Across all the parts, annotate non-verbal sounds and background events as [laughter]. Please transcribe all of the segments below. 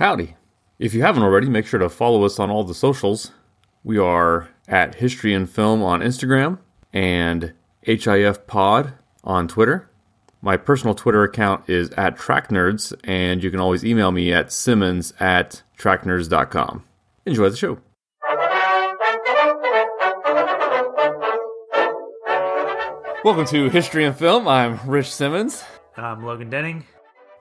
Howdy. If you haven't already, make sure to follow us on all the socials. We are at History and Film on Instagram and HIF Pod on Twitter. My personal Twitter account is at TrackNerds, and you can always email me at simmons at tracknerds.com. Enjoy the show. Welcome to History and Film. I'm Rich Simmons. I'm Logan Denning.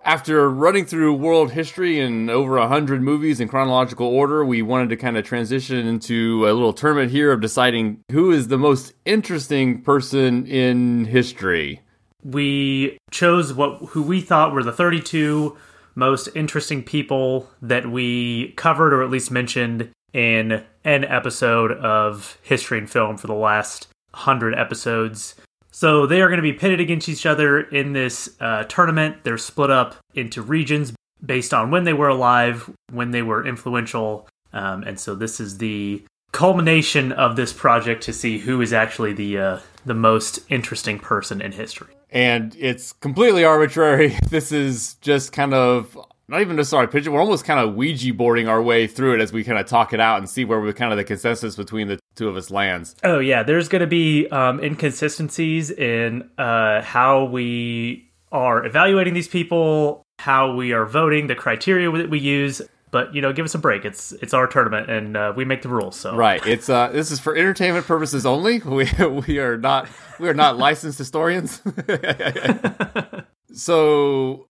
After running through world history and over a hundred movies in chronological order, we wanted to kind of transition into a little tournament here of deciding who is the most interesting person in history. We chose what who we thought were the 32 most interesting people that we covered or at least mentioned in an episode of History and Film for the last 100 episodes. So they are going to be pitted against each other in this uh, tournament. They're split up into regions based on when they were alive, when they were influential. Um, and so this is the culmination of this project to see who is actually the uh, the most interesting person in history. And it's completely arbitrary. [laughs] This is just kind of not even just our picture. We're almost kind of Ouija boarding our way through it as we kind of talk it out and see where we kind of the consensus between the two of us lands. Oh yeah, there's going to be um, inconsistencies in uh, how we are evaluating these people, how we are voting, the criteria that we use. But you know, give us a break. It's it's our tournament, and uh, we make the rules. So right, it's uh, this is for entertainment purposes only. [laughs] We we are not we are not licensed historians. [laughs] [laughs] so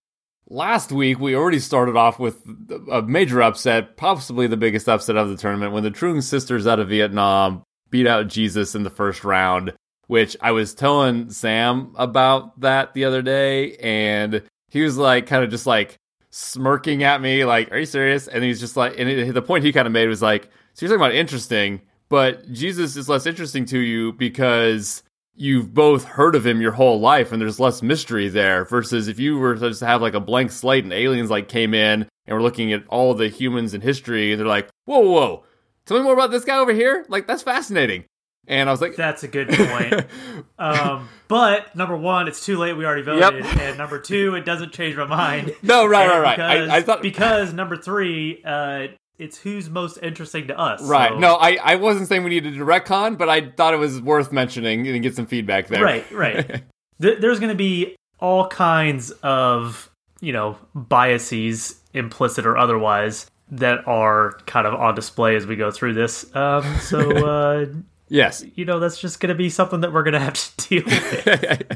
last week we already started off with a major upset, possibly the biggest upset of the tournament, when the Trung sisters out of Vietnam beat out Jesus in the first round. Which I was telling Sam about that the other day, and he was like, kind of just like smirking at me, like, "Are you serious?" And he's just like, and it, the point he kind of made was like, "So you're talking about interesting, but Jesus is less interesting to you because." You've both heard of him your whole life and there's less mystery there versus if you were to just have like a blank slate and aliens like came in and were looking at all the humans in history and they're like whoa whoa, whoa. tell me more about this guy over here. Like that's fascinating. And i was like that's a good point. [laughs] Um, but number one it's too late. We already voted. Yep. and number two it doesn't change my mind. [laughs] No right right right. Because, I, I, thought because number three uh, it's who's most interesting to us. Right. So. No, I, I wasn't saying we needed a retcon, but I thought it was worth mentioning and get some feedback there. Right, right. [laughs] There's going to be all kinds of, you know, biases, implicit or otherwise, that are kind of on display as we go through this. Um, so, [laughs] uh, yes. You know, that's just going to be something that we're going to have to [laughs] deal with.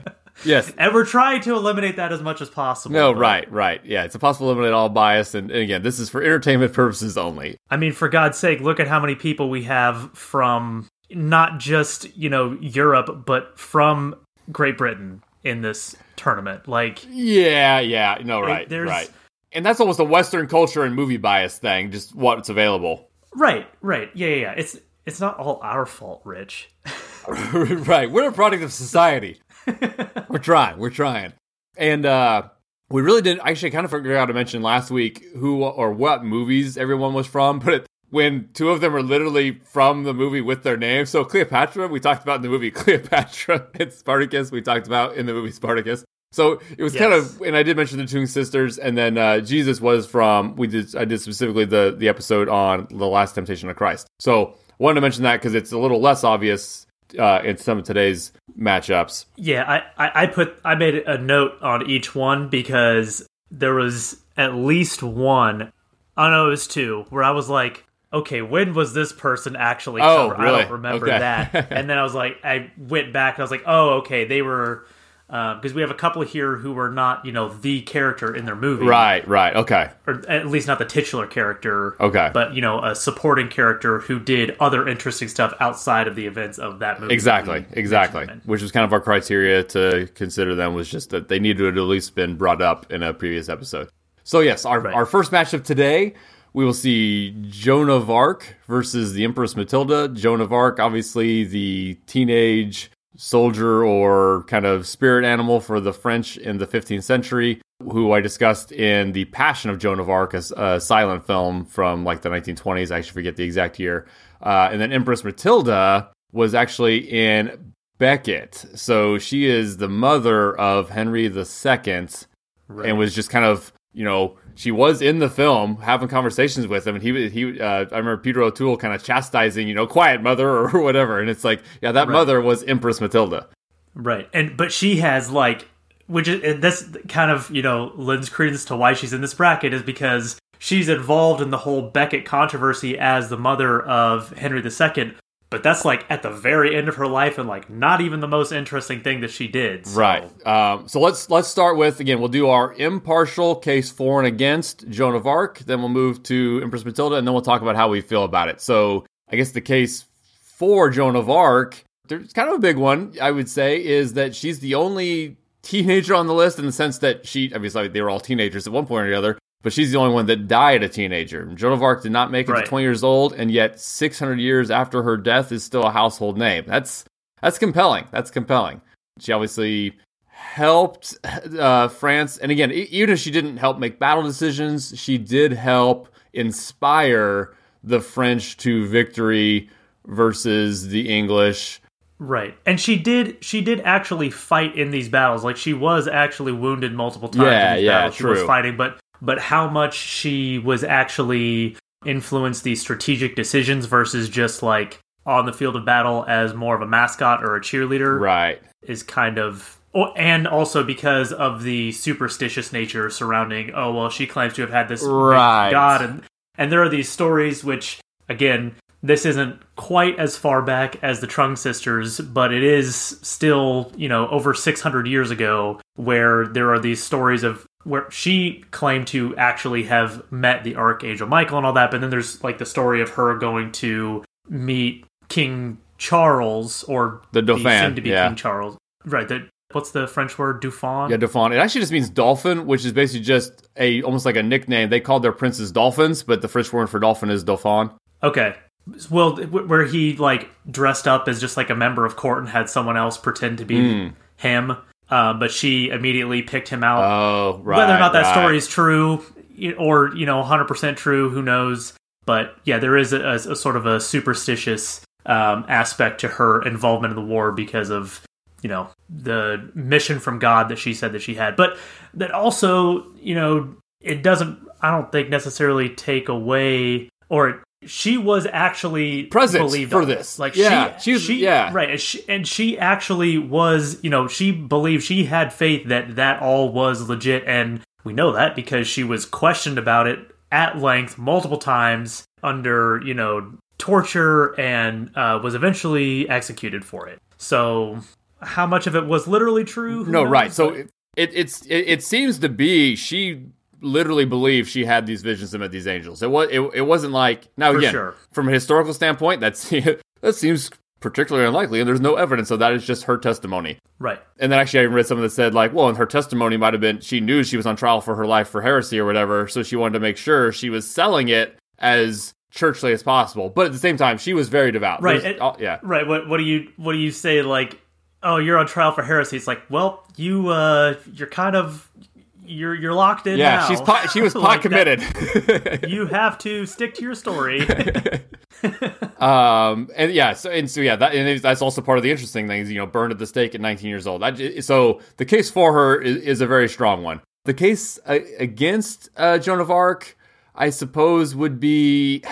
Yes. [laughs] And we're trying to eliminate that as much as possible. No, but... right, right. Yeah, it's impossible to eliminate all bias. And, and, again, this is for entertainment purposes only. I mean, for God's sake, look at how many people we have from not just, you know, Europe, but from Great Britain in this tournament. Like, yeah, yeah. No, right, there's... right. And that's almost a Western culture and movie bias thing, just what's available. Right, right. Yeah, yeah, yeah. It's, it's not all our fault, Rich. [laughs] right. We're a product of society. [laughs] we're trying. We're trying. And uh we really didn't actually kind of forgot to mention last week who or what movies everyone was from, [laughs] but it, when two of them are literally from the movie with their names. So Cleopatra, we talked about in the movie [laughs] Cleopatra, and Spartacus, we talked about in the movie Spartacus. So it was yes. kind of, and I did mention the Trung sisters, and then uh, Jesus was from. We did, I did specifically the the episode on the Last Temptation of Christ. So wanted to mention that because it's a little less obvious uh, in some of today's matchups. Yeah, I, I, I put I made a note on each one because there was at least one. I know it was two where I was like, okay, when was this person actually? Oh, really? I don't remember okay. that. [laughs] and then I was like, I went back and I was like, oh, okay, they were because um, we have a couple here who were not, you know, the character in their movie. Right, right, okay. Or at least not the titular character. Okay. But, you know, a supporting character who did other interesting stuff outside of the events of that movie. Exactly, exactly. Which was kind of our criteria to consider them was just that they needed to at least been brought up in a previous episode. So, yes, our, right. our first matchup today, we will see Joan of Arc versus the Empress Matilda. Joan of Arc, obviously the teenage soldier or kind of spirit animal for the French in the 15th century, who I discussed in The Passion of Joan of Arc, a, silent film from like the 1920s. I actually forget the exact year. Uh, and then Empress Matilda was actually in Becket. So she is the mother of Henry II right. and was just kind of you know, she was in the film having conversations with him, and he he. Uh, I remember Peter O'Toole kind of chastising, you know, quiet mother or [laughs] whatever, and it's like, yeah, that Right. mother was Empress Matilda. Right. And but she has like which is and this kind of, you know, lends credence to why she's in this bracket is because she's involved in the whole Becket controversy as the mother of Henry II. But that's like at the very end of her life and like not even the most interesting thing that she did. So- Right. Um, so let's let's start with again. We'll do our impartial case for and against Joan of Arc. Then we'll move to Empress Matilda, and then we'll talk about how we feel about it. So I guess the case for Joan of Arc, there's kind of a big one. I would say is that she's the only teenager on the list in the sense that she obviously they were all teenagers at one point or the other. But she's the only one that died a teenager. Joan of Arc did not make it Right. to 20 years old, and yet 600 years after her death is still a household name. That's that's compelling. That's compelling. She obviously helped uh, France, and again, even if she didn't help make battle decisions, she did help inspire the French to victory versus the English. Right. And she did she did actually fight in these battles. Like she was actually wounded multiple times Yeah, in these yeah, battles. She was fighting, but but how much she was actually influenced these strategic decisions versus just like on the field of battle as more of a mascot or a cheerleader Right. is kind of oh, and also because of the superstitious nature surrounding oh well she claims to have had this Right. god and and there are these stories which again this isn't quite as far back as the Trung sisters but it is still you know over 600 years ago where there are these stories of where she claimed to actually have met the archangel Michael and all that but then there's like the story of her going to meet King Charles or The Dauphin, soon to be yeah. King Charles. Right. The, what's the French word? Dauphin. Yeah, Dauphin. It actually just means dolphin, which is basically just a almost like a nickname. They called their princes dolphins, but the French word for dolphin is dauphin. Okay. Well, where he like dressed up as just like a member of court and had someone else pretend to be hmm. him, uh, but she immediately picked him out. Oh, right. Whether or not that right. story is true or you know 100% true, who knows? But yeah, there is a, a, a sort of a superstitious um, aspect to her involvement in the war because of you know the mission from God that she said that she had. But that also you know it doesn't I don't think necessarily take away or she was actually Present believed for this. Like Yeah, she, she was- she yeah. right, and she, and she actually was you know she believed she had faith that that all was legit, and we know that because she was questioned about it at length multiple times under you know torture and uh, was eventually executed for it. So how much of it was literally true? No, knows? right. So it, it it's it, it seems to be she literally believe she had these visions and met these angels. It was it, it wasn't like now For again sure. from a historical standpoint that's [laughs] that seems particularly unlikely and there's no evidence of that. It's just her testimony. right. And then actually, I even read something that said like, well, in her testimony might have been she knew she was on trial for her life for heresy or whatever, so she wanted to make sure she was selling it as churchly as possible. But at the same time, she was very devout. Right, and- oh, yeah. Right. What what do you what do you say like oh you're on trial for heresy? It's like well you uh you're kind of you're you're locked in. Yeah, now. she's pot, she was [laughs] pot Like that- committed. [laughs] you have to stick to your story. [laughs] um, and yeah, so and so yeah, that and that's also part of the interesting thing is you know burned at the stake at 19 years old. That, so the case for her is, is a very strong one. The case uh, against uh, Joan of Arc, I suppose, would be.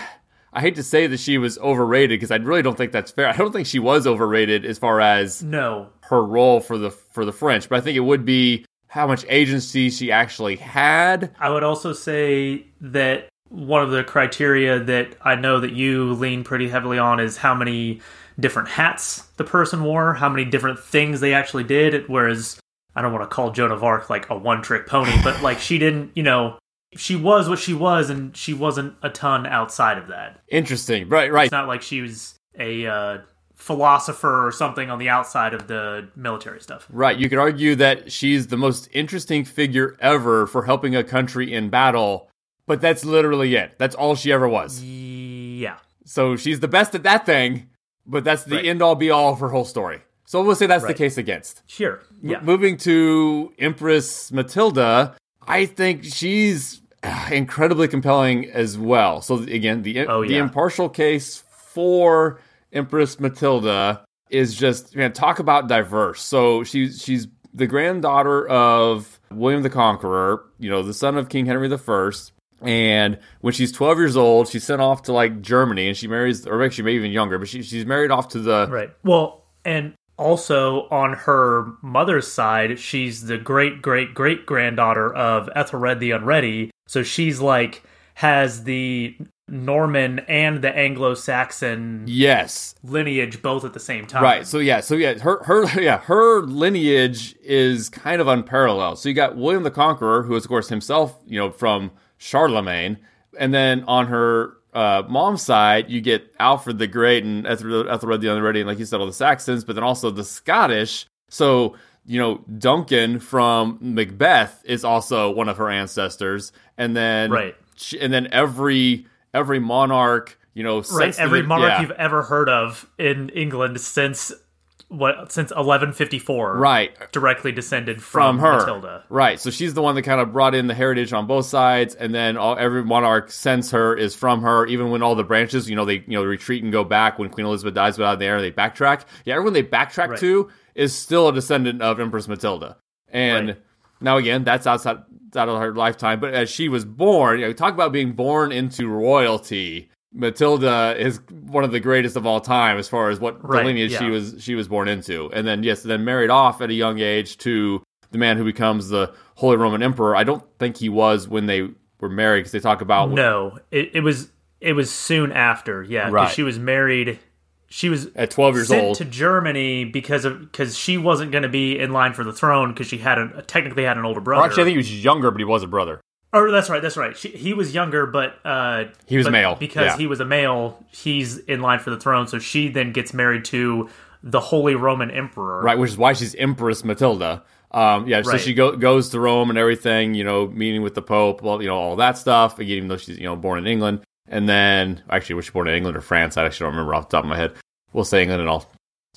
I hate to say that she was overrated because I really don't think that's fair. I don't think she was overrated as far as no. her role for the for the French, but I think it would be how much agency she actually had. I would also say that one of the criteria that I know that you lean pretty heavily on is how many different hats the person wore, how many different things they actually did. Whereas I don't want to call Joan of Arc like a one trick pony, but like she didn't, you know, she was what she was and she wasn't a ton outside of that. Interesting, right? Right. It's not like she was a uh, philosopher or something on the outside of the military stuff. Right. You could argue that she's the most interesting figure ever for helping a country in battle, but that's literally it. That's all she ever was. Yeah. So she's the best at that thing, but that's the Right. end all be all of her whole story. So we'll say that's the case against. Sure. Yeah. Moving to Empress Matilda, I think she's ah, incredibly compelling as well. So again, the Oh, the yeah. impartial case for Empress Matilda is just man, talk about diverse. So she's she's the granddaughter of William the Conqueror, you know, the son of King Henry the First. And when she's 12 years old, she's sent off to like Germany and she marries, or actually maybe even younger, but she, she's married off to the. Right. Well, and also on her mother's side, she's the great great great granddaughter of Ethelred the Unready. So she's like has the Norman and the Anglo-Saxon Yes. lineage both at the same time. Right. So yeah. So yeah. Her her [laughs] yeah. Her lineage is kind of unparalleled. So you got William the Conqueror, who is of course himself you know from Charlemagne, and then on her uh, mom's side you get Alfred the Great and Ethelred, Ethelred the Unready, and like you said, all the Saxons, but then also the Scottish. So you know Duncan from Macbeth is also one of her ancestors, and then Right. she- and then every every monarch. You know, Right. since the- Every monarch yeah. you've ever heard of in England since what since 1154. right Directly descended from from, her. Matilda. Right. So she's the one that kind of brought in the heritage on both sides, and then all, every monarch since her is from her. Even when all the branches, you know, they you know retreat and go back when Queen Elizabeth dies, without out there they backtrack. Yeah, everyone they backtrack Right. to is still a descendant of Empress Matilda. And Right. Now again, that's outside out of her lifetime. But as she was born, you know, talk about being born into royalty. Matilda is one of the greatest of all time as far as what Right, lineage she was she was born into. And then yes, then married off at a young age to the man who becomes the Holy Roman Emperor. I don't think he was when they were married because they talk about No, it, it was it was soon after. Yeah, Right. she was married. She was at 12 years sent old. to Germany because of because she wasn't going to be in line for the throne because she had a technically had an older brother. or actually, I think he was younger, but he was a brother. Oh, that's right, that's right. She, he was younger, but uh, He was but male, because yeah. he was a male. He's in line for the throne, so she then gets married to the Holy Roman Emperor. Right, which is why she's Empress Matilda. Um, yeah, so she go, goes to Rome and everything, you know, meeting with the Pope, well, you know, all that stuff. Again, even though she's, you know, born in England. And then, actually, was she born in England or France? I actually don't remember off the top of my head. We'll say England and I'll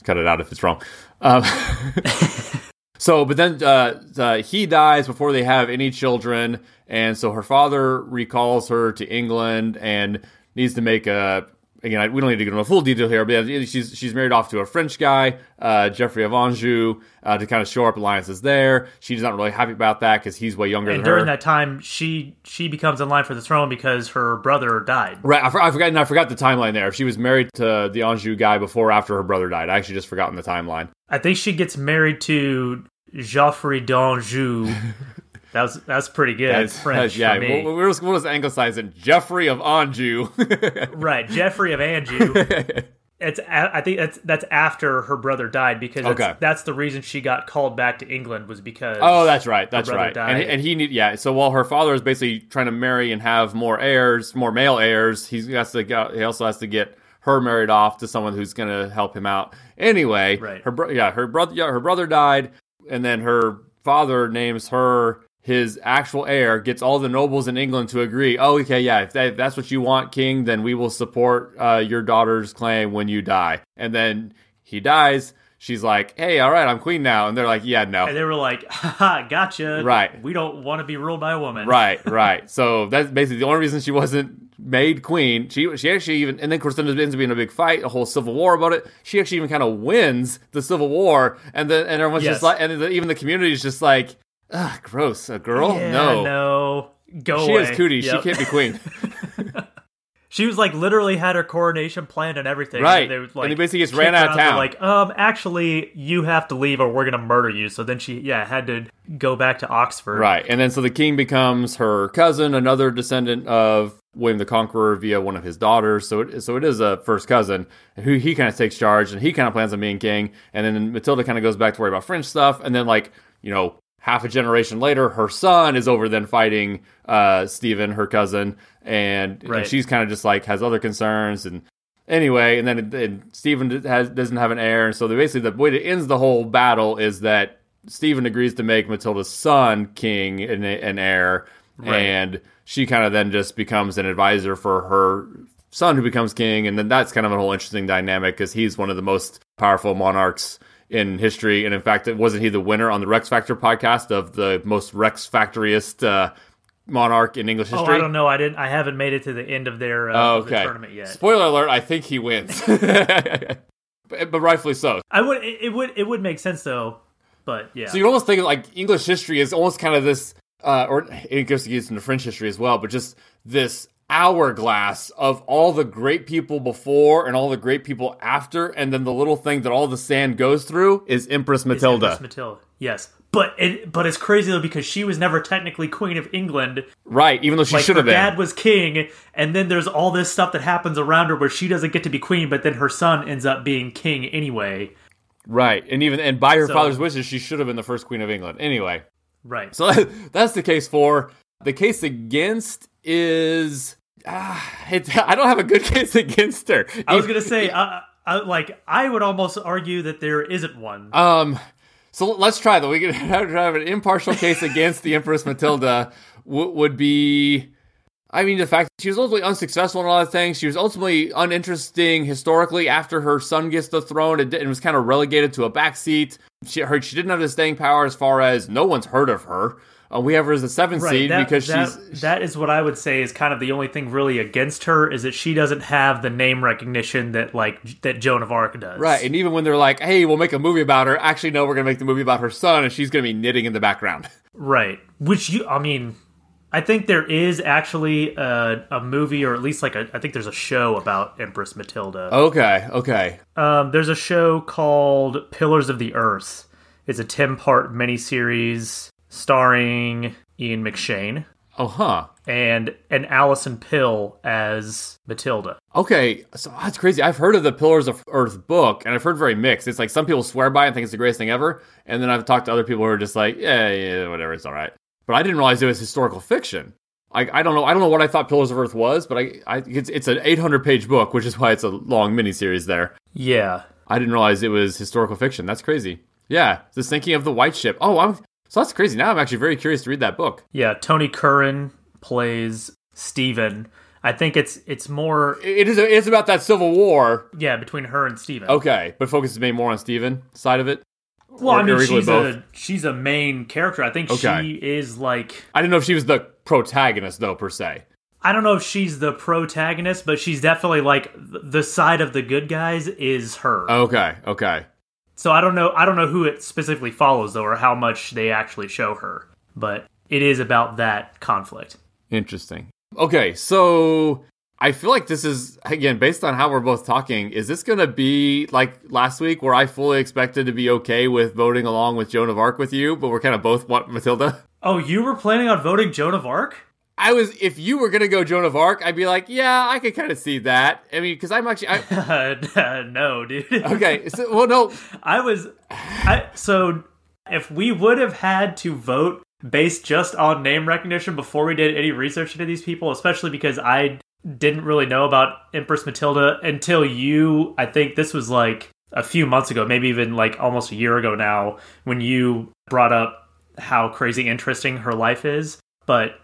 cut it out if it's wrong. Um, [laughs] so, but then uh, uh, he dies before they have any children. And so her father recalls her to England and needs to make a. Again, I, we don't need to get into full detail here, but yeah, she's she's married off to a French guy, uh, Geoffrey of Anjou, uh, to kind of shore up alliances there. She's not really happy about that because he's way younger And during her. that time, she she becomes in line for the throne because her brother died. Right, I, for, I forgot. And I forgot the timeline there. If she was married to the Anjou guy before or after her brother died, I actually just forgotten the timeline. I think she gets married to Geoffrey d'Anjou. [laughs] that was that's pretty good. That's- French yeah. for me. What, what was, what was anglicized in Geoffrey of Anjou? [laughs] right, Jeffrey of Anjou. [laughs] It's I think that's that's after her brother died because that's, Okay. that's the reason she got called back to England was because Oh, that's right. That's right. died. And, and he need yeah. So while her father is basically trying to marry and have more heirs, more male heirs, he's has to go, he also has to get her married off to someone who's going to help him out. Anyway, Right. her bro- yeah, her brother yeah, her brother died, and then her father names her his actual heir. Gets all the nobles in England to agree. Oh, okay, yeah. If, that, if that's what you want, King, then we will support uh, your daughter's claim when you die. And then he dies. She's like, "Hey, all right, I'm queen now," and they're like, "Yeah, no." and they were like, Haha, gotcha. Right. We don't want to be ruled by a woman. Right, [laughs] right. So that's basically the only reason she wasn't made queen. She she actually even and then of course then ends up being a big fight, a whole civil war about it. She actually even kind of wins the civil war, and then and everyone's Yes. just like, and the, even the community is just like, ah, gross, a girl, Yeah, no. no. Go She away. has cooties. Yep. She can't be queen. [laughs] She was like literally had her coronation planned and everything. Right. And, they was, And like, he basically gets ran out of town. Like, um, actually, you have to leave or we're gonna murder you. So then she, yeah, had to go back to Oxford. right, and then so the king becomes her cousin, another descendant of William the Conqueror via one of his daughters. So it, so it is a first cousin who he kind of takes charge and he kind of plans on being king. And then Matilda kind of goes back to worry about French stuff. And then like you know half a generation later, her son is over then fighting uh, Stephen, her cousin, and, and she's kind of just like has other concerns and. Anyway, and then and Stephen has, doesn't have an heir, and so the, basically the way it ends the whole battle is that Stephen agrees to make Matilda's son king and an heir, Right. and she kind of then just becomes an advisor for her son who becomes king, and then that's kind of a whole interesting dynamic because he's one of the most powerful monarchs in history, and in fact, it wasn't he the winner on the Rex Factor podcast of the most Rex Factoriest uh, monarch in English history? Oh? I don't know. I didn't. I haven't made it to the end of their uh, Oh, of the tournament yet. Spoiler alert: I think he wins, [laughs] [laughs] but, but rightfully so. I would. It, would. It would make sense though. But yeah. So you almost think like English history is almost kind of this, uh, or it goes to into French history as well, but just this hourglass of all the great people before and all the great people after, and then the little thing that all the sand goes through is Empress Matilda. Empress Matilda. Yes. But it, but it's crazy though because she was never technically queen of England. Right, even though she Like should have been. dad was king, and then there's all this stuff that happens around her where she doesn't get to be queen, but then her son ends up being king anyway. Right, and even and by her So- father's wishes, she should have been the first queen of England. Anyway, Right. so [laughs] that's the case for. The case against is. Ah, it, [laughs] I don't have a good [laughs] case against her. I was gonna say, uh, I, like, I would almost argue that there isn't one. Um, so let's try that. We could [laughs] have, have an impartial case against the Empress Matilda. W- would be, I mean, the fact that she was ultimately unsuccessful in a lot of things. She was ultimately uninteresting historically after her son gets the throne and, and was kind of relegated to a backseat. She her, she didn't have the staying power as far as no one's heard of her. Uh, we have her as a seventh seed that, because that, she's that is what I would say is kind of the only thing really against her is that she doesn't have the name recognition that like that Joan of Arc does. right. And even when they're like, "Hey, we'll make a movie about her," actually, no, we're gonna make the movie about her son, and she's gonna be knitting in the background. [laughs] Right. Which you, I mean, I think there is actually a, a movie, or at least like a, I think there's a show about Empress Matilda. Okay, okay. Um, there's a show called Pillars of the Earth. It's a 10 part miniseries starring Ian McShane Oh, huh. and and Alison Pill as Matilda. Okay, so that's crazy. I've heard of the Pillars of Earth book, and I've heard very mixed. It's like some people swear by it and think it's the greatest thing ever, and then I've talked to other people who are just like, yeah, yeah, whatever, it's all right. But I didn't realize it was historical fiction. I, I don't know. I don't know what I thought Pillars of Earth was, but I, I it's, it's an 800 page book, which is why it's a long miniseries. There, Yeah. I didn't realize it was historical fiction. That's crazy. Yeah, just thinking of the White Ship. Oh, I'm so that's crazy. Now I'm actually very curious to read that book. Yeah, Tony Curran plays Stephen. I think it's it's more It is. It's about that Civil War. yeah between her and Stephen. Okay, but focuses maybe more on Stephen side of it. Well, Or- I mean, she's both. a she's a main character. I think Okay. she is like I didn't know if she was the protagonist though per se. I don't know if she's the protagonist, but she's definitely like the side of the good guys is her. Okay, okay. So I don't know I don't know who it specifically follows though or how much they actually show her, but it is about that conflict. Interesting. Okay, so I feel like this is again based on how we're both talking. Is this going to be like last week, where I fully expected to be okay with voting along with Joan of Arc with you, but we're kind of both want Matilda? Oh, you were planning on voting Joan of Arc? I was. If you were going to go Joan of Arc, I'd be like, yeah, I could kind of see that. I mean, because I'm actually. I, [laughs] [laughs] no, dude. okay, so, well, no, [laughs] I was I so if we would have had to vote based just on name recognition before we did any research into these people, especially because I didn't really know about Empress Matilda until you I think this was like a few months ago, maybe even like almost a year ago now, when you brought up how crazy interesting her life is. But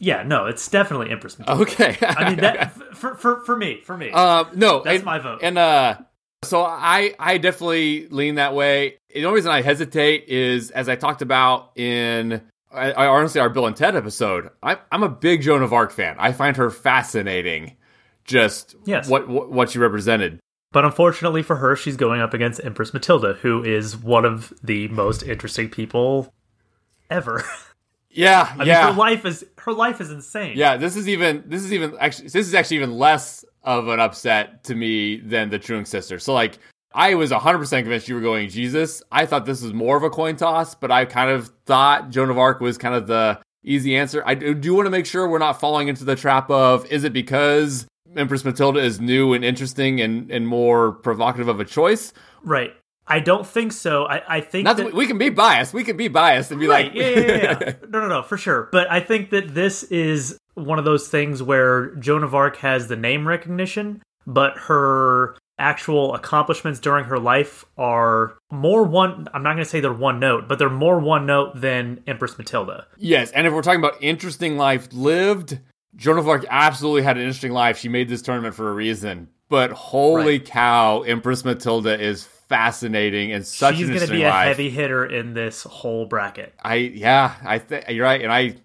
yeah, no, it's definitely Empress Matilda. okay. [laughs] I mean that for for for me, for me. Um, no, That's and- my vote. And uh, so I I definitely lean that way. The only reason I hesitate is as I talked about in I, I honestly our Bill and Ted episode. I, I'm a big Joan of Arc fan. I find her fascinating. Just Yes. what, what what she represented. But unfortunately for her, she's going up against Empress Matilda, who is one of the most interesting people ever. [laughs] Yeah, I yeah, mean, her life is her life is insane. yeah. This is even this is even actually this is actually even less of an upset to me than the Trung sisters. So like. I was 100% convinced you were going Jesus. I thought this was more of a coin toss, but I kind of thought Joan of Arc was kind of the easy answer. I do, do want to make sure we're not falling into the trap of is it because Empress Matilda is new and interesting and, and more provocative of a choice? right. I don't think so. I, I think that, that we can be biased. We can be biased and be right. like, yeah, yeah, yeah, yeah. [laughs] no, no, no, for sure. But I think that this is one of those things where Joan of Arc has the name recognition, but her actual accomplishments during her life are more one. I'm not going to say they're one note, but they're more one note than Empress Matilda. Yes, and if we're talking about interesting life lived, Joan of Arc absolutely had an interesting life. She made this tournament for a reason. But holy Right. cow, Empress Matilda is fascinating and such She's going to be a life. heavy hitter in this whole bracket. I yeah, I think you're right, and I.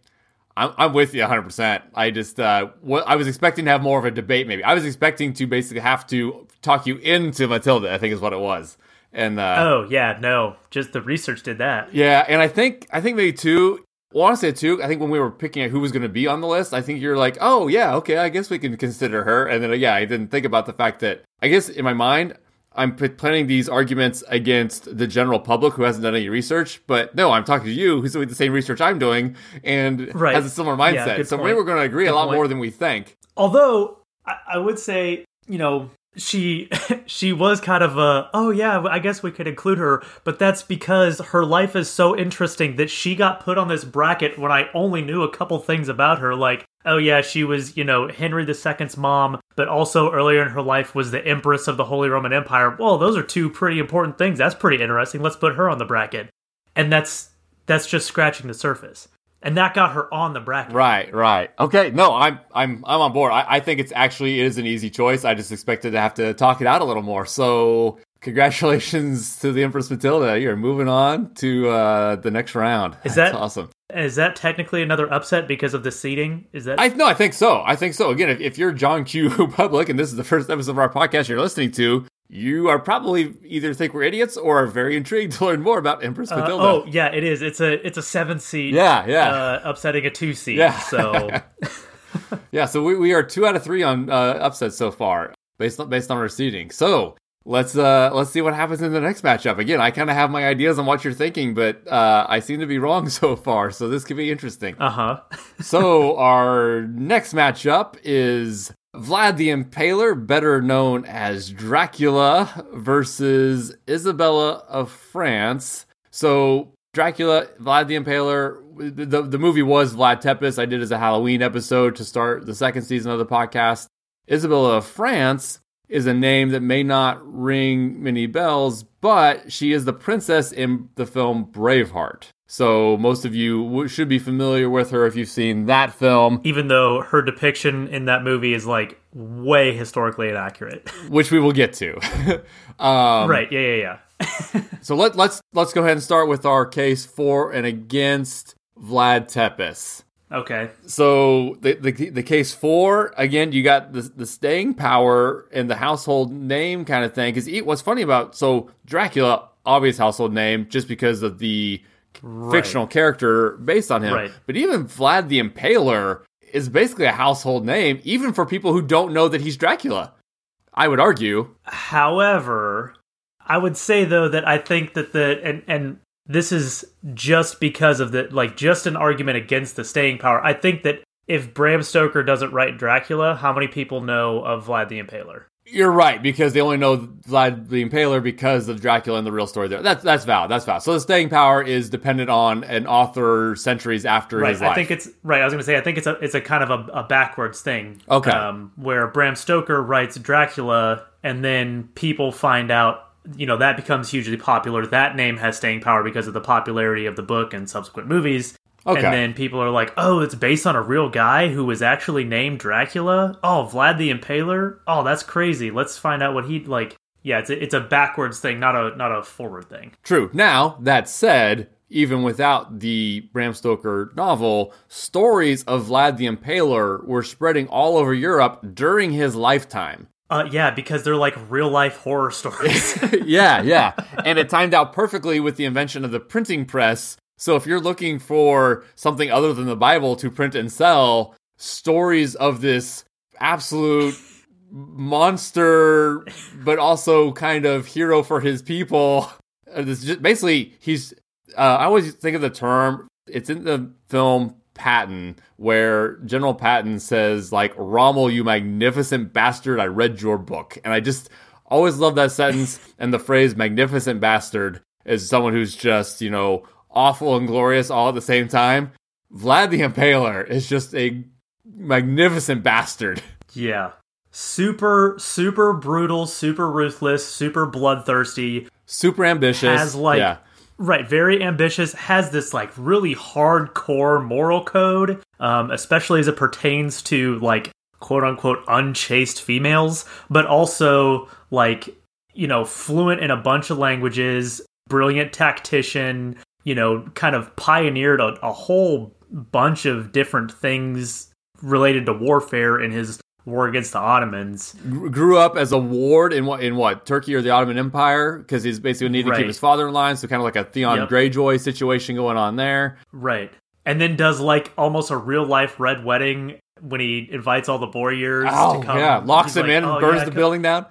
I'm, I'm with you 100%. I just, uh, what I was expecting to have more of a debate, maybe. I was expecting to basically have to talk you into Matilda, I think is what it was. And uh, oh yeah, no, just the research did that. Yeah, and I think I think maybe too. Well, honestly, too. I think when we were picking out who was going to be on the list, I think you're like, oh yeah, okay, I guess we can consider her. And then yeah, I didn't think about the fact that I guess in my mind I'm p- planning these arguments against the general public who hasn't done any research. But no, I'm talking to you who's doing the same research I'm doing and Right. has a similar mindset. good so point. maybe we're going to agree a lot point. more than we think. Although I, I would say, you know, she [laughs] she was kind of a oh yeah, I guess we could include her, but that's because her life is so interesting that she got put on this bracket when I only knew a couple things about her, like oh yeah, she was you know Henry II's mom, but also earlier in her life was the Empress of the Holy Roman Empire. Well, those are two pretty important things. That's pretty interesting. Let's put her on the bracket, and that's that's just scratching the surface, and that got her on the bracket. Right, right. Okay, no, I'm I'm I'm on board. I, I think it's actually it is an easy choice. I just expected to have to talk it out a little more. So congratulations [laughs] to the Empress Matilda. You're moving on to uh, the next round. Is That's that- awesome? Is that technically another upset because of the seating? Is that I no, I think so. I think so. Again, if, if you're John Q [laughs] Public and this is the first episode of our podcast you're listening to, you are probably either think we're idiots or are very intrigued to learn more about Empress Uh, Matilda. oh yeah, it is. It's a it's a seven seat. Yeah, yeah. Uh, upsetting a two seat. Yeah. So [laughs] Yeah, so we, we are two out of three on uh, upsets so far, based on based on our seeding. So let's uh let's see what happens in the next matchup. Again, I kind of have my ideas on what you're thinking, but uh, I seem to be wrong [laughs] so far. So this could be interesting. uh huh. [laughs] so our next matchup is Vlad the Impaler, better known as Dracula, versus Isabella of France. So Dracula, Vlad the Impaler. The, the movie was Vlad Tepes. I did as a Halloween episode to start the second season of the podcast. Isabella of France is a name that may not ring many bells, but she is the princess in the film Braveheart. So most of you w- should be familiar with her if you've seen that film, Even though her depiction in that movie is like way historically inaccurate. [laughs] which we will get to. [laughs] um, right. Yeah. Yeah. Yeah. [laughs] So let, let's let's go ahead and start with our case for and against Vlad Tepes. Okay. So the, the the case for again, you got the the staying power and the household name kind of thing. Because what's funny about so Dracula, obvious household name, just because of the fictional character based on him. Right. But even Vlad the Impaler is basically a household name, even for people who don't know that he's Dracula. I would argue. However, I would say though that I think that the and and this is just because of the like just an argument against the staying power. I think that if Bram Stoker doesn't write Dracula, how many people know of Vlad the Impaler? You're right because they only know Vlad the Impaler because of Dracula and the real story there. That's that's valid. That's valid. So the staying power is dependent on an author centuries after Right. his life. I think it's right. I was going to say I think it's a it's a kind of a, a backwards thing. Okay. Um, where Bram Stoker writes Dracula, and then people find out. You know that becomes hugely popular. That name has staying power because of the popularity of the book and subsequent movies. Okay. And then people are like, "Oh, it's based on a real guy who was actually named Dracula." Oh, Vlad the Impaler. Oh, that's crazy. Let's find out what he like. Yeah, it's a, it's a backwards thing, not a not a forward thing. True. Now, that said, even without the Bram Stoker novel, stories of Vlad the Impaler were spreading all over Europe during his lifetime. Uh, yeah, because they're like real life horror stories. [laughs] yeah, yeah. [laughs] And it timed out perfectly with the invention of the printing press. So if you're looking for something other than the Bible to print and sell, stories of this absolute monster, but also kind of hero for his people. Uh, This just, basically, he's. Uh, I always think of the term. It's in the film Patton, where General Patton says, like, Rommel, you magnificent bastard, I read your book. And I just always love that sentence and the phrase magnificent bastard is someone who's just, you know, awful and glorious all at the same time. Vlad the Impaler is just a magnificent bastard. [laughs] Yeah. Super, super brutal, super ruthless, super bloodthirsty. Super ambitious. Has like yeah. right, very ambitious. Has this like really hardcore moral code, um, especially as it pertains to like quote unquote unchaste females, but also like you know fluent in a bunch of languages, brilliant tactician. You know, kind of pioneered a, a whole bunch of different things related to warfare in his war against the Ottomans. Grew up as a ward in what in what Turkey or the Ottoman Empire because he's basically needed to keep his father in line. So kind of like a Theon Yep. Greyjoy situation going on there. Right. And then does like almost a real life red wedding when he invites all the warriors Oh to come. yeah, locks He's him like, in and "Oh, burns yeah, the come- building down,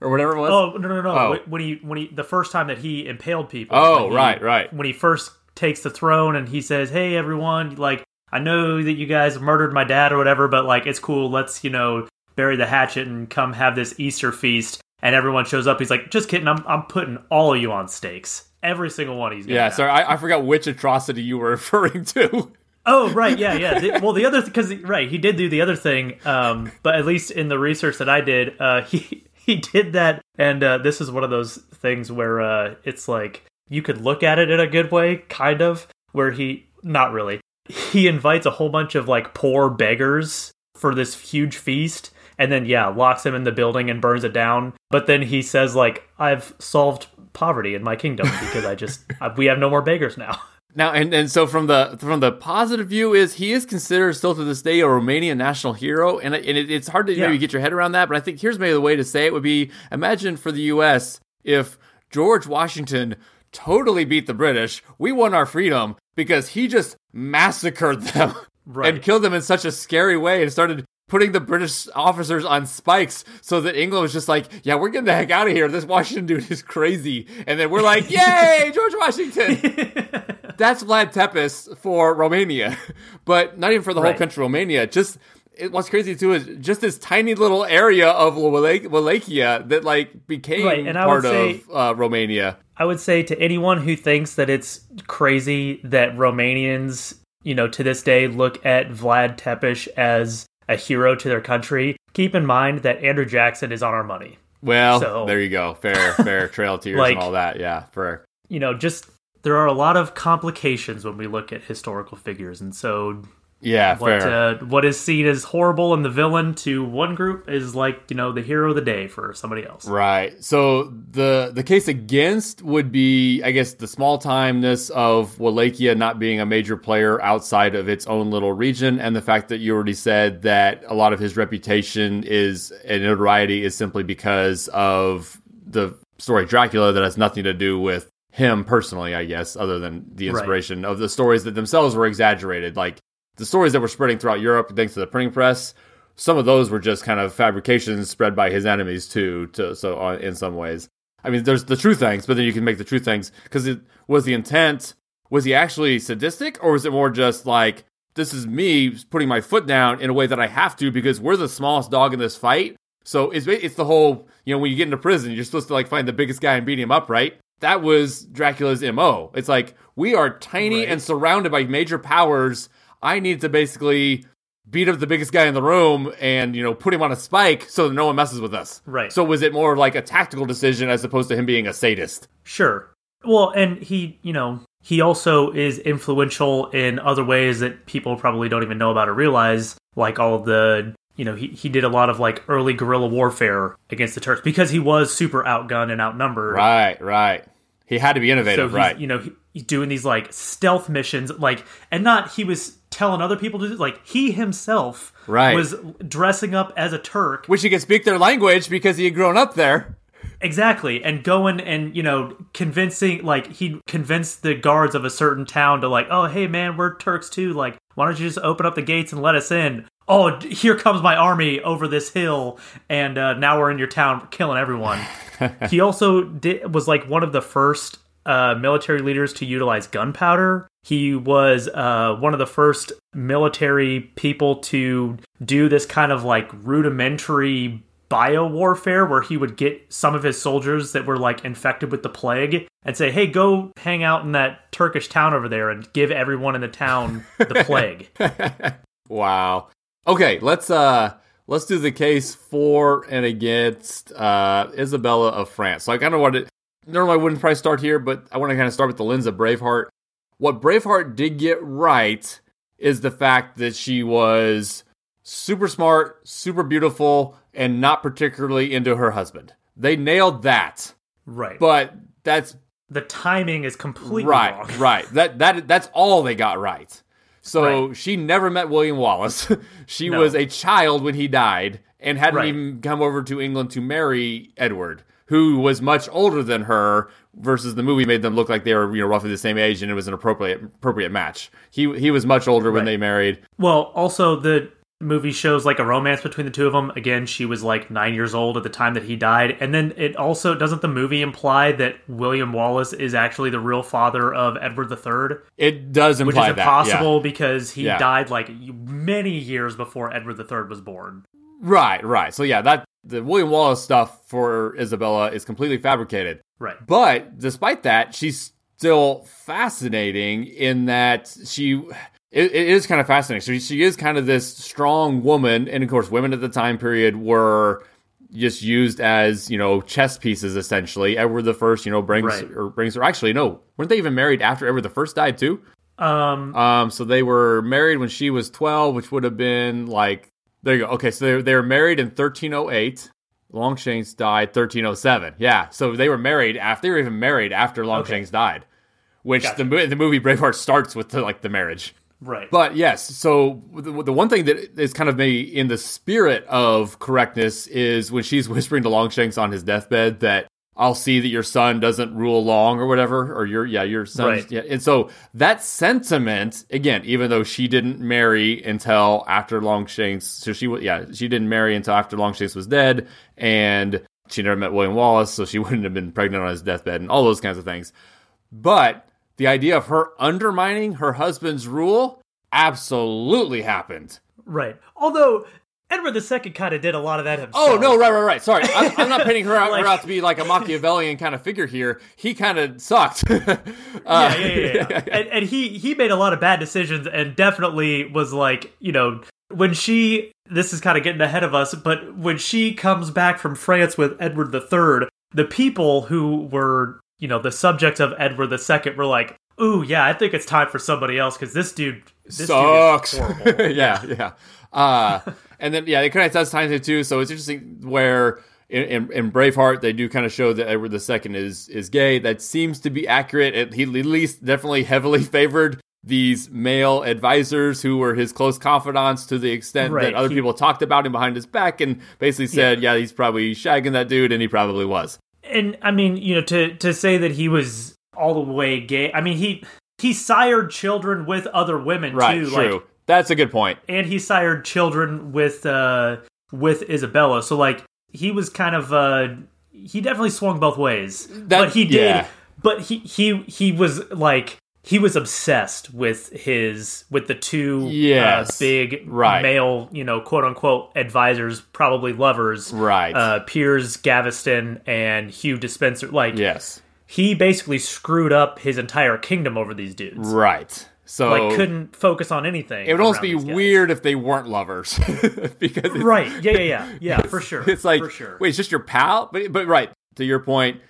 or whatever it was. Oh no no no! Oh. When he when he the first time that he impaled people. Oh, he- right, right. When he first takes the throne and he says, "Hey everyone, like I know that you guys murdered my dad or whatever, but like it's cool. Let's you know bury the hatchet and come have this Easter feast." And everyone shows up. He's like, "Just kidding. I'm I'm putting all of you on stakes. Every single one. He's yeah, have." sorry, I, I forgot which atrocity you were [laughs] referring to. Oh right, yeah, yeah. The- well, the other because right, he did do the other thing. Um, but at least in the research that I did, uh, [laughs] he he did that, and uh, this is one of those things where uh, it's like you could look at it in a good way, kind of, where he not really. He invites a whole bunch of like poor beggars for this huge feast. And then, yeah, locks them in the building and burns it down. But then he says, like, I've solved poverty in my kingdom because I just, I, [laughs] we have no more beggars now. [laughs] Now, and, and so from the from the positive view is he is considered still to this day a Romanian national hero, and, and it, it's hard to Yeah. maybe get your head around that. But I think here's maybe the way to say it would be: imagine for the U.S. if George Washington totally beat the British, we won our freedom because he just massacred them [laughs] Right. and killed them in such a scary way, and started putting the British officers on spikes so that England was just like, yeah, we're getting the heck out of here. This Washington dude is crazy. And then we're like, [laughs] yay, George Washington. [laughs] That's Vlad Tepes for Romania, [laughs] but not even for the whole Right. country, Romania. Just it, what's crazy too is just this tiny little area of Wallachia that like became Right, and I part say- of uh, Romania. I would say to anyone who thinks that it's crazy that Romanians, you know, to this day look at Vlad Tepes as a hero to their country, keep in mind that Andrew Jackson is on our money. Well, So- there you go. Fair, fair [laughs] trail tears Like- and all that. Yeah, fair. You know, just there are a lot of complications when we look at historical figures, and so Yeah, what fair. uh, what is seen as horrible and the villain to one group is like you know the hero of the day for somebody else. Right. So the the case against would be, I guess, the small timeness of Wallachia not being a major player outside of its own little region, and the fact that you already said that a lot of his reputation is and notoriety is simply because of the story Dracula that has nothing to do with him personally, I guess, other than the Right. inspiration of the stories that themselves were exaggerated, like the stories that were spreading throughout Europe thanks to the printing press some of those were just kind of fabrications spread by his enemies too. To, so on, in some ways, I mean, there's the true things, but then you can make the true things because it was the intent. Was he actually sadistic, or was it more just like this is me putting my foot down in a way that I have to because we're the smallest dog in this fight? So it's it's the whole you know when you get into prison, you're supposed to like find the biggest guy and beat him up, right? That was Dracula's mo. It's like we are tiny Right. and surrounded by major powers. I need to basically beat up the biggest guy in the room and you know put him on a spike so that no one messes with us. Right. So was it more like a tactical decision as opposed to him being a sadist? Sure. Well, and he, you know, he also is influential in other ways that people probably don't even know about or realize, like all of the, you know, he, he did a lot of like early guerrilla warfare against the Turks because he was super outgunned and outnumbered. Right, right. He had to be So innovative, he's, right? you know, he, he's doing these like stealth missions, like, and not he was telling other people to do, like he himself Right. was dressing up as a Turk Which he could speak their language because he had grown up there. Exactly, and going and you know convincing like he convinced the guards of a certain town to like, oh hey man, we're Turks too. Like, why don't you just open up the gates and let us in? Oh, here comes my army over this hill, and uh, now we're in your town, killing everyone. [laughs] he also did was like one of the first uh, military leaders to utilize gunpowder. He was uh, one of the first military people to do this kind of like rudimentary bio warfare where he would get some of his soldiers that were like infected with the plague and say, "Hey, go hang out in that Turkish town over there and give everyone in the town the [laughs] plague." Wow. Okay, let's uh let's do the case for and against uh Isabella of France. So I kind of wanted normally I wouldn't probably start here, but I want to kind of start with the lens of Braveheart. What Braveheart did get right is the fact that she was super smart, super beautiful, and not particularly into her husband. They nailed that. right. But that's the timing is completely right, wrong. right. That that that's all they got right. So she never met William Wallace. [laughs] she No. was a child when he died and hadn't Right. even come over to England to marry Edward, who was much older than her. Versus the movie made them look like they were, you know, roughly the same age, and it was an appropriate appropriate match. He he was much older when Right. they married. Well, also the movie shows like a romance between the two of them. Again, she was like nine years old at the time that he died, and then it also doesn't the movie imply that William Wallace is actually the real father of Edward III, It does imply that, which is that, impossible because he Yeah. died like many years before Edward III was born. Right, right. So yeah, that the William Wallace stuff for Isabella is completely fabricated. Right. But despite that, she's still fascinating in that she it, it is kind of fascinating. So she is kind of this strong woman, and of course, women at the time period were just used as you know chess pieces essentially. Edward the First, you know, brings Right. or brings her. Actually, no, weren't they even married after Edward the First died too? Um. Um, so they were married when she was twelve, which would have been like there you go. Okay, so they, they were married in thirteen oh eight. Longshanks died thirteen oh seven. Yeah, so they were married after they were even married after Longshanks died, which Gotcha. the the movie Braveheart starts with the, like the marriage. Right. But yes, so the, the one thing that is kind of maybe in the spirit of correctness is when she's [laughs] whispering to Longshanks on his deathbed that I'll see that your son doesn't rule long or whatever, or your yeah your son. Right. Yeah, and so that sentiment again, even though she didn't marry until after Longshanks, so she yeah she didn't marry until after Longshanks was dead, and she never met William Wallace, so she [laughs] wouldn't have been pregnant on his deathbed, and all those kinds of things. But the idea of her undermining her husband's rule absolutely happened. right. Although Edward II kind of did a lot of that himself. Oh no, right, right, right. Sorry, I'm, I'm not painting her [laughs] out, Like- her out to be like a Machiavellian kind of figure here. He kind of sucked. [laughs] Uh, yeah, yeah, [laughs] yeah, yeah. and, and he he made a lot of bad decisions and definitely was like you know when she this is kind of getting ahead of us but when she comes back from france with edward iii the people who were you know the subject of edward ii were like ooh yeah i think it's time for somebody else because this dude this sucks. dude is [laughs] yeah, yeah. Uh, and then yeah, it kind of does times it too. So it's interesting where in, in, in Braveheart they do kind of show that Edward II is is gay. That seems to be accurate. It, he at least definitely heavily [laughs] favored these male advisors who were his close confidants to the extent Right, that other he- people talked about him behind his back and basically said, yeah. he's probably shagging that dude, and he probably was. And I mean, you know, to to say that he was all the way gay. I mean, he he sired children with other women Right, too. true. Like, That's a good point. and he sired children with uh with Isabella. So like he was kind of uh he definitely swung both ways. That- but he did. yeah. But he he he was like he was obsessed with his with the two Yes. uh, big Right. male you know quote unquote advisors probably lovers Right. uh piers gaveston and hugh despenser like yes. he basically screwed up his entire kingdom over these dudes Right. So like couldn't focus on anything It would almost be weird if they weren't lovers, [laughs] because right yeah yeah yeah yeah for sure [laughs] it's like for sure wait, it's just your pal. But but right to your point,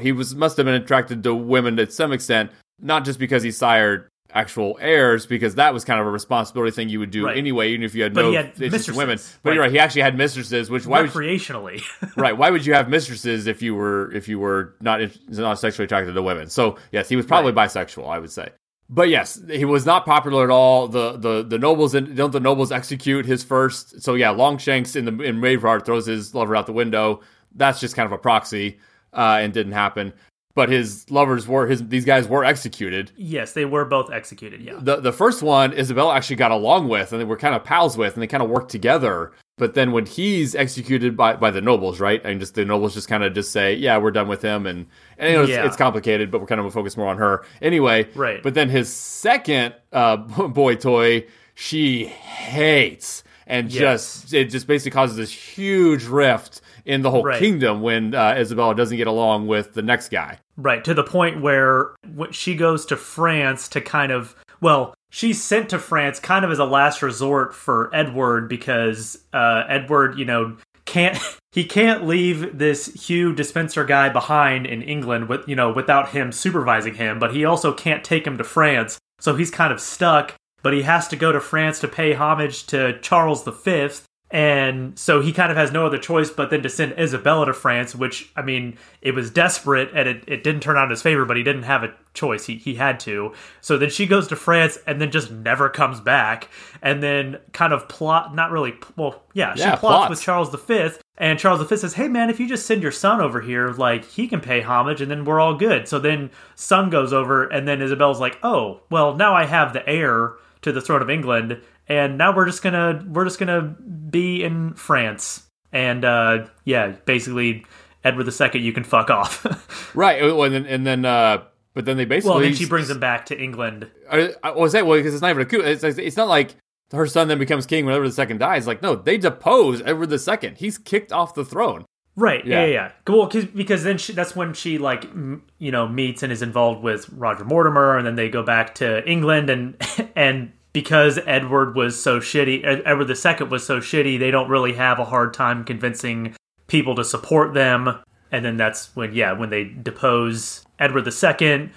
he was must have been attracted to women to some extent, not just because he sired actual heirs, because that was kind of a responsibility thing you would do Right. anyway, even if you had But no had interest in mistresses, women. But right. you're right, he actually had mistresses, which why would you, recreationally [laughs] right? Why would you have mistresses if you were if you were not not sexually attracted to women? So yes, he was probably bisexual, I would say. But yes, he was not popular at all. The the the nobles and don't the nobles execute his first. So yeah, Longshanks in the in Braveheart throws his lover out the window. That's just kind of a proxy, uh, and didn't happen. But his lovers were his these guys were executed. yes they were both executed yeah The the first one Isabella actually got along with, and they were kind of pals with, and they kind of worked together. But then when he's executed by, by the nobles, right, and just the nobles just kind of just say, yeah, we're done with him, and and you know, it's, Yeah. it's complicated, but we're kind of focus more on her anyway. Right. But then his second uh, [laughs] boy toy, she hates, and Yes. just it just basically causes this huge rift in the whole Right. kingdom when uh, Isabella doesn't get along with the next guy. Right to the point where she goes to france to kind of well she's sent to france kind of as a last resort for edward because uh edward you know can't [laughs] he can't leave this hugh despenser guy behind in england with you know without him supervising him but he also can't take him to france so he's kind of stuck but he has to go to france to pay homage to charles v And so he kind of has no other choice but then to send Isabella to France, which, I mean, it was desperate and it, it didn't turn out in his favor, but he didn't have a choice. He, he had to. So then she goes to France and then just never comes back. And then kind of plot, not really, well, yeah, she Yeah, plots, plots. with Charles V. And Charles V says, hey, man, if you just send your son over here, like, he can pay homage and then we're all good. So then son goes over and then Isabella's like, oh, well, now I have the heir to the throne of England, and now we're just gonna we're just gonna be in France, and uh, yeah, basically Edward II, you can fuck off. [laughs] Right. oh, And then, and then uh, but then they basically. well, then she brings him back to England. I, I was that well because it's not even a coup. It's, it's not like her son then becomes king when Edward II dies. Like no, they depose Edward II. He's kicked off the throne. Right. Yeah. Yeah. Yeah. yeah. Well, cause, because then she, that's when she like m- you know meets and is involved with Roger Mortimer, and then they go back to England, and [laughs] and because Edward was so shitty, Ed- Edward II was so shitty, they don't really have a hard time convincing people to support them. And then that's when yeah, when they depose Edward II.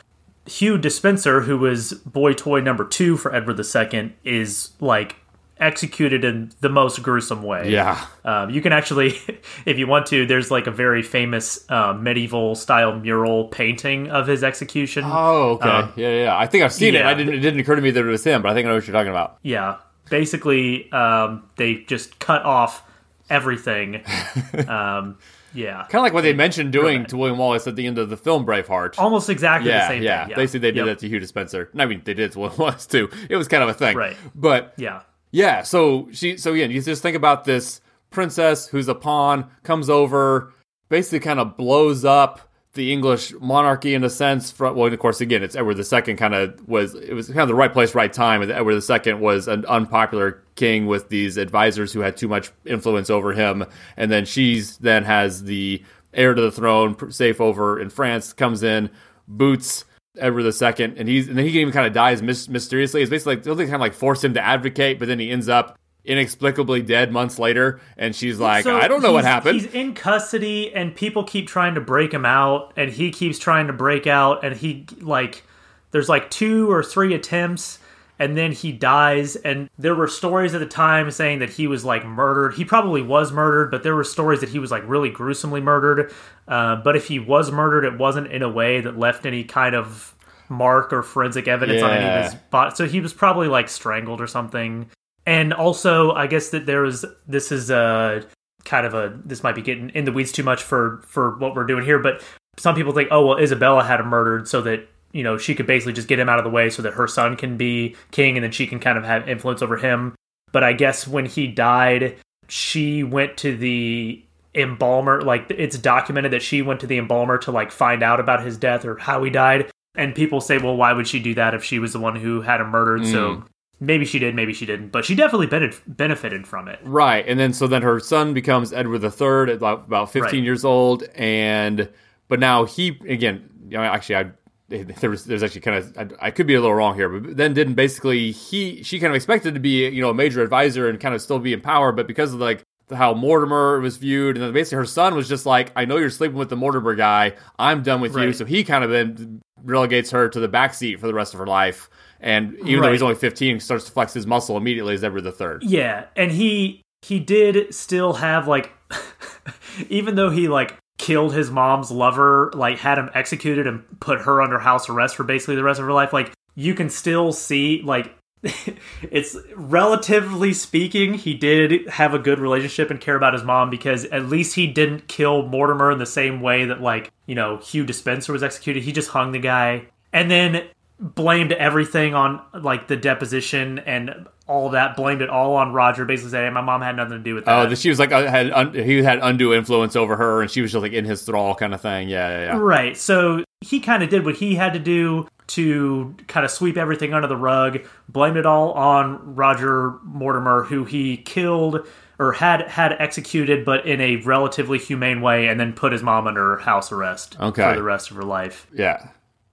Hugh Despenser, who was boy toy number two for Edward II, is like executed in the most gruesome way. Yeah. Um, you can actually, [laughs] if you want to, there's like a very famous uh, medieval style mural painting of his execution. Oh, okay. Um, yeah, yeah. I think I've seen it. I didn't. It didn't occur to me that it was him, but I think I know what you're talking about. Yeah, basically, um, they just cut off everything. [laughs] um, yeah, Kind of like what they mentioned doing Right. to William Wallace at the end of the film Braveheart. almost exactly the yeah, same yeah. thing. Yeah, Basically, they did Yep. that to Hugh Despenser. I mean, they did it to William Wallace too. It was kind of a thing, Right. But Yeah, Yeah, so she so again, you just think about this princess who's a pawn comes over, basically kind of blows up the English monarchy in a sense. From well, of course, again, it's Edward II. Kind of was it was kind of the right place, right time. and Edward II was an unpopular king with these advisors who had too much influence over him, and then she's then has the heir to the throne, safe over in France, comes in, boots. Edward II, and he's and then he can even kind of dies mis- mysteriously. It's basically like they kind of like force him to advocate, but then he ends up inexplicably dead months later, and she's like, So I don't know what happened. He's in custody, and people keep trying to break him out, and he keeps trying to break out, and he like there's like two or three attempts, and then he dies. And there were stories at the time saying that he was like murdered. He probably was murdered, but there were stories that he was like really gruesomely murdered. Uh, but if he was murdered, it wasn't in a way that left any kind of mark or forensic evidence on any of his body. So he was probably like strangled or something. And also, I guess that there was this is a kind of a this might be getting in the weeds too much for for what we're doing here, but some people think, oh well, Isabella had him murdered so that you know she could basically just get him out of the way so that her son can be king and then she can kind of have influence over him. But I guess when he died, she went to the embalmer. Like it's documented that she went to the embalmer to like find out about his death or how he died. And people say, well, why would she do that if she was the one who had him murdered? So mm. maybe she did, maybe she didn't, but she definitely benefited from it. Right, and then so then her son becomes Edward III at about, about 15 Right. years old, and but now he again, you know, actually, I there was there's actually kind of I, I could be a little wrong here, but then didn't basically he she kind of expected to be you know a major advisor and kind of still be in power, but because of like how Mortimer was viewed, and then basically her son was just like, I know you're sleeping with the Mortimer guy, I'm done with you, so he kind of then relegates her to the backseat for the rest of her life. And even though he's only 15, starts to flex his muscle immediately as Edward III. Yeah, and he he did still have like [laughs] even though he like killed his mom's lover, like had him executed and put her under house arrest for basically the rest of her life, like you can still see like [laughs] it's relatively speaking, he did have a good relationship and care about his mom because at least he didn't kill Mortimer in the same way that like, you know, Hugh Despenser was executed. He just hung the guy. And then blamed everything on like the deposition and all that blamed it all on roger basically hey my mom had nothing to do with that Oh, she was like uh, had un- he had undue influence over her, and she was just like in his thrall kind of thing. Yeah, yeah, yeah. right so he kind of did what he had to do to kind of sweep everything under the rug blamed it all on roger mortimer who he killed or had had executed but in a relatively humane way and then put his mom under house arrest Okay. for the rest of her life Yeah.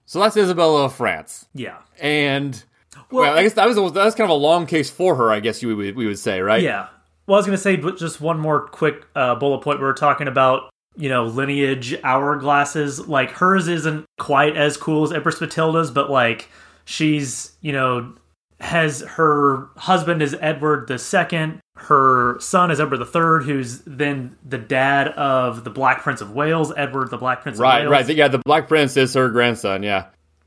So that's Isabella of France, yeah and well, Well, I guess that was that was kind of a long case for her. I guess you would we would say, right? Yeah. Well, I was going to say but just one more quick uh, bullet point. We were talking about, you know, lineage hourglasses. Like hers isn't quite as cool as Empress Matilda's, but like she's, you know, has her husband is Edward the Second. her son is Edward III, who's then the dad of the Black Prince of Wales, Edward the Black Prince right, of Wales. Right, Yeah, the Black Prince is her grandson. Yeah.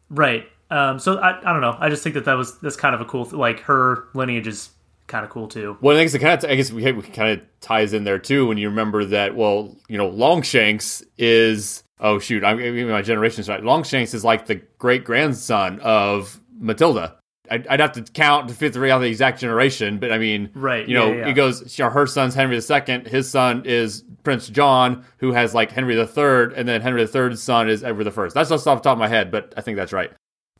Right. Um, so I, I don't know. I just think that that was that's kind of a cool. Th- like her lineage is kind of cool too. One of the things that kind of I guess we, we kind of ties in there too when you remember that. Well, you know, Longshanks is oh shoot, I'm my generation's right. Longshanks is like the great grandson of Matilda. I'd, I'd, have to count to figure out the exact generation, but I mean, right? You know, yeah, yeah. it goes. Her son's Henry II. His son is Prince John, who has like Henry III, and then Henry III's son is Edward I. That's just off the top of my head, but I think that's right.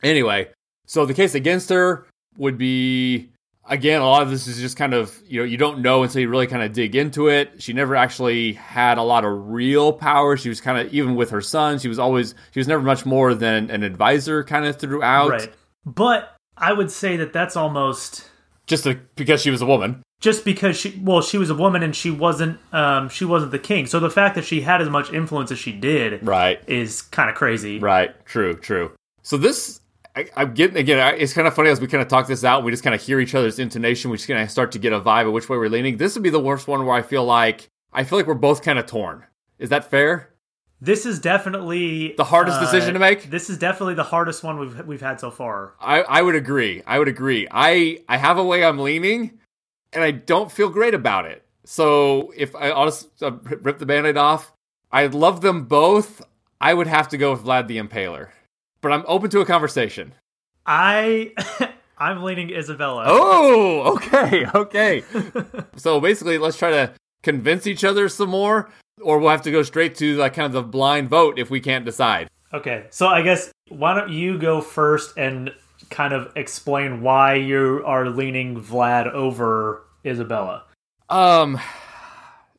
Anyway, so the case against her would be again, a lot of this is just kind of, you know, you don't know until you really kind of dig into it. She never actually had a lot of real power. She was kind of, even with her son, she was always, she was never much more than an advisor kind of throughout. Right. But I would say that that's almost. Just to, because she was a woman. Just because she, well, she was a woman and she wasn't, um, she wasn't the king. So the fact that she had as much influence as she did, right, is kind of crazy. Right. True. True. So this I, am getting again. I, it's kind of funny as we kind of talk this out. We just kind of hear each other's intonation. We just kind of start to get a vibe of which way we're leaning. This would be the worst one where I feel like I feel like we're both kind of torn. Is that fair? This is definitely the hardest uh, decision to make. This is definitely the hardest one we've we've had so far. I, I would agree. I would agree. I I have a way I'm leaning, and I don't feel great about it. So if I, just uh, rip the band-aid off, I love them both. I would have to go with Vlad the Impaler but I'm open to a conversation. I [laughs] I'm leaning Isabella. Oh, okay, [laughs] okay. [laughs] so basically, let's try to convince each other some more, or we'll have to go straight to like kind of the blind vote if we can't decide. Okay, so I guess why don't you go first and kind of explain why you are leaning Vlad over Isabella? Um,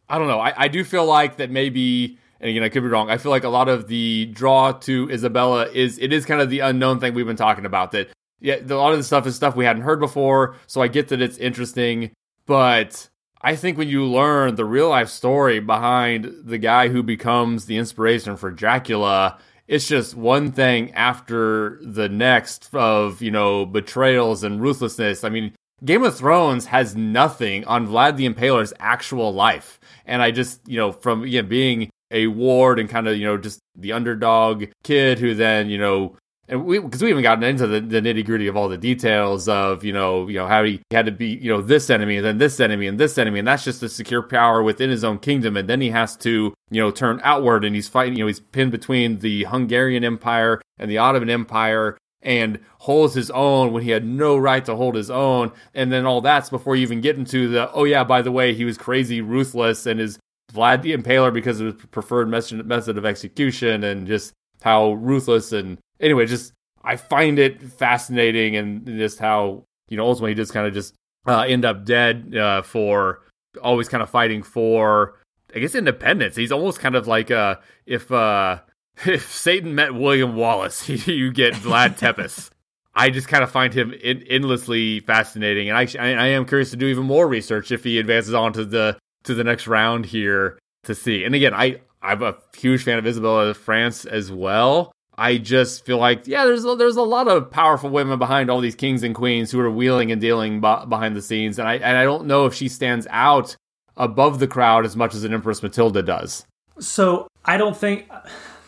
I don't know. I, I do feel like that maybe and again, I could be wrong. I feel like a lot of the draw to Isabella is it is kind of the unknown thing we've been talking about. That yeah, a lot of the stuff is stuff we hadn't heard before. So I get that it's interesting, but I think when you learn the real life story behind the guy who becomes the inspiration for Dracula, it's just one thing after the next of you know betrayals and ruthlessness. I mean, Game of Thrones has nothing on Vlad the Impaler's actual life. And I just, you know, from again being a ward and kind of you know just the underdog kid who then you know and we because we haven't gotten into the, the nitty gritty of all the details of you know you know how he had to be you know this enemy and then this enemy and this enemy and that's just to secure power within his own kingdom and then he has to you know turn outward and he's fighting you know he's pinned between the Hungarian Empire and the Ottoman Empire and holds his own when he had no right to hold his own and then all that's before you even get into the oh yeah by the way he was crazy ruthless and his Vlad the Impaler because of his preferred method of execution and just how ruthless and anyway, just I find it fascinating and just how you know ultimately he just kind of just uh, end up dead uh, for always kind of fighting for I guess independence. He's almost kind of like uh, if uh, [laughs] if Satan met William Wallace, [laughs] you get Vlad [laughs] Tepes. I just kind of find him in, endlessly fascinating, and I, I am curious to do even more research if he advances on to the to the next round here to see. And again, I I'm a huge fan of Isabella of France as well. I just feel like yeah, there's a, there's a lot of powerful women behind all these kings and queens who are wheeling and dealing b- behind the scenes, and I and I don't know if she stands out above the crowd as much as an Empress Matilda does. So I don't think.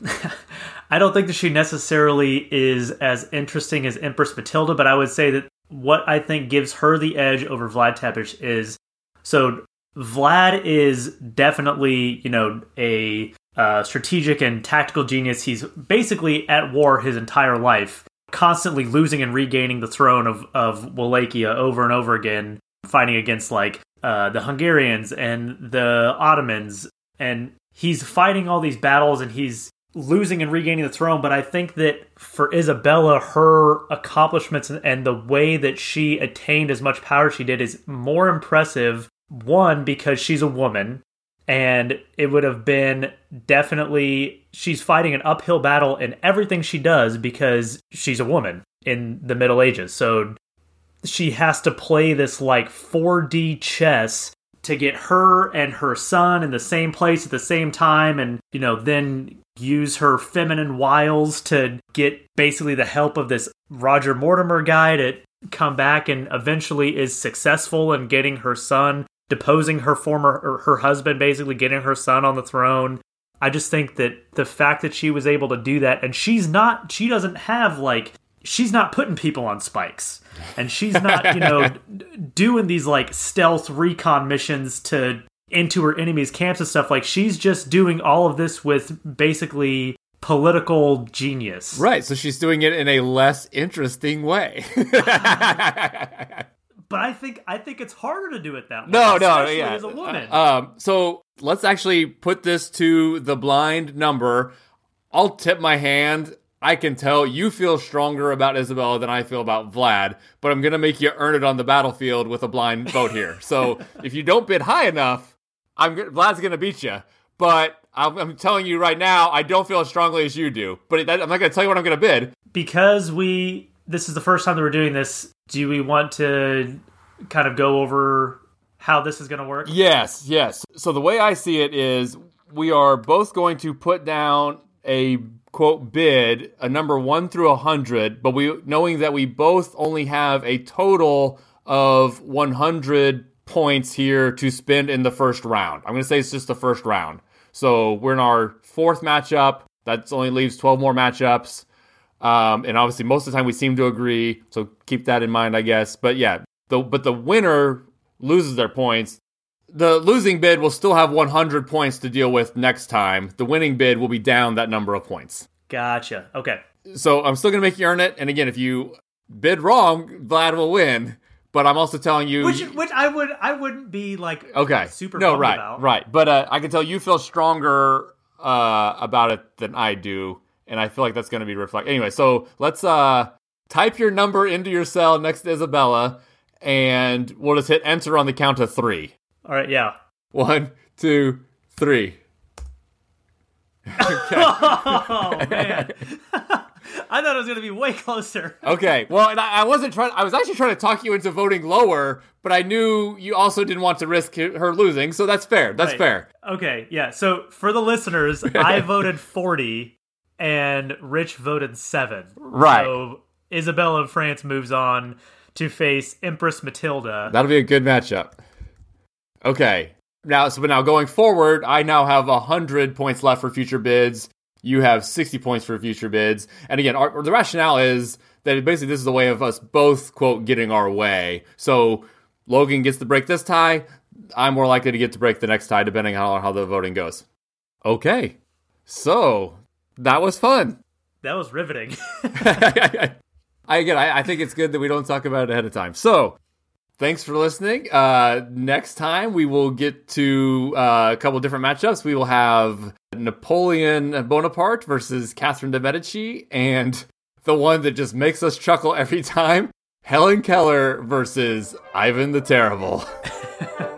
[laughs] I don't think that she necessarily is as interesting as Empress Matilda, but I would say that what I think gives her the edge over Vlad Tepes is so Vlad is definitely, you know, a uh, strategic and tactical genius. He's basically at war his entire life, constantly losing and regaining the throne of, of Wallachia over and over again, fighting against like uh, the Hungarians and the Ottomans. And he's fighting all these battles and he's losing and regaining the throne. But I think that for Isabella, her accomplishments and the way that she attained as much power as she did is more impressive one, because she's a woman, and it would have been definitely she's fighting an uphill battle in everything she does because she's a woman in the Middle Ages. So she has to play this like 4D chess to get her and her son in the same place at the same time and you know then use her feminine wiles to get basically the help of this Roger Mortimer guy to come back and eventually is successful in getting her son deposing her former or her husband, basically getting her son on the throne. I just think that the fact that she was able to do that, and she's not, she doesn't have like, she's not putting people on spikes, and she's not, you know, [laughs] doing these like stealth recon missions to into her enemies' camps and stuff. Like, she's just doing all of this with basically political genius. Right. So she's doing it in a less interesting way. [laughs] [laughs] but I think I think it's harder to do it that way. No, no, yeah. As a woman. Uh, um, so let's actually put this to the blind number. I'll tip my hand. I can tell you feel stronger about Isabella than I feel about Vlad, but I'm gonna make you earn it on the battlefield with a blind vote here. [laughs] so if you don't bid high enough, I'm Vlad's gonna beat you. But I'm, I'm, telling you right now, I don't feel as strongly as you do. But that, I'm not gonna tell you what I'm gonna bid because we. This is the first time that we're doing this do we want to kind of go over how this is going to work? Yes, yes. So the way I see it is we are both going to put down a quote bid, a number 1 through a 100, but we knowing that we both only have a total of 100 points here to spend in the first round. I'm going to say it's just the first round. So we're in our fourth matchup. That only leaves 12 more matchups. Um, and obviously, most of the time we seem to agree. So keep that in mind, I guess. But yeah, the, but the winner loses their points. The losing bid will still have 100 points to deal with next time. The winning bid will be down that number of points. Gotcha. Okay. So I'm still going to make you earn it. And again, if you bid wrong, Vlad will win. But I'm also telling you, which which I would I wouldn't be like okay super no right about. right. But uh, I can tell you feel stronger uh, about it than I do and I feel like that's going to be reflected. Anyway, so let's uh, type your number into your cell next to Isabella, and we'll just hit enter on the count of three. All right, yeah. One, two, three. [laughs] Okay. oh man. [laughs] [laughs] I thought it was going to be way closer. okay. Well, and I, I, wasn't trying. I was actually trying to talk you into voting lower, but I knew you also didn't want to risk her losing, so that's fair. That's right. fair. Okay. Yeah. So for the listeners, I voted forty, and Rich voted seven. Right. So Isabella of France moves on to face Empress Matilda. That'll be a good matchup. Okay. Now, so but now going forward, I now have hundred points left for future bids. You have sixty points for future bids, and again, our, the rationale is that basically this is a way of us both quote getting our way. So Logan gets to break this tie. I'm more likely to get to break the next tie, depending on how the voting goes. Okay, so that was fun. That was riveting. [laughs] I again, I, I, think it's good that we don't talk about it ahead of time. So, thanks for listening. Uh, next time we will get to uh, a couple different matchups. We will have Napoleon Bonaparte versus Catherine de Medici, and the one that just makes us chuckle every time: Helen Keller versus Ivan the Terrible. [laughs]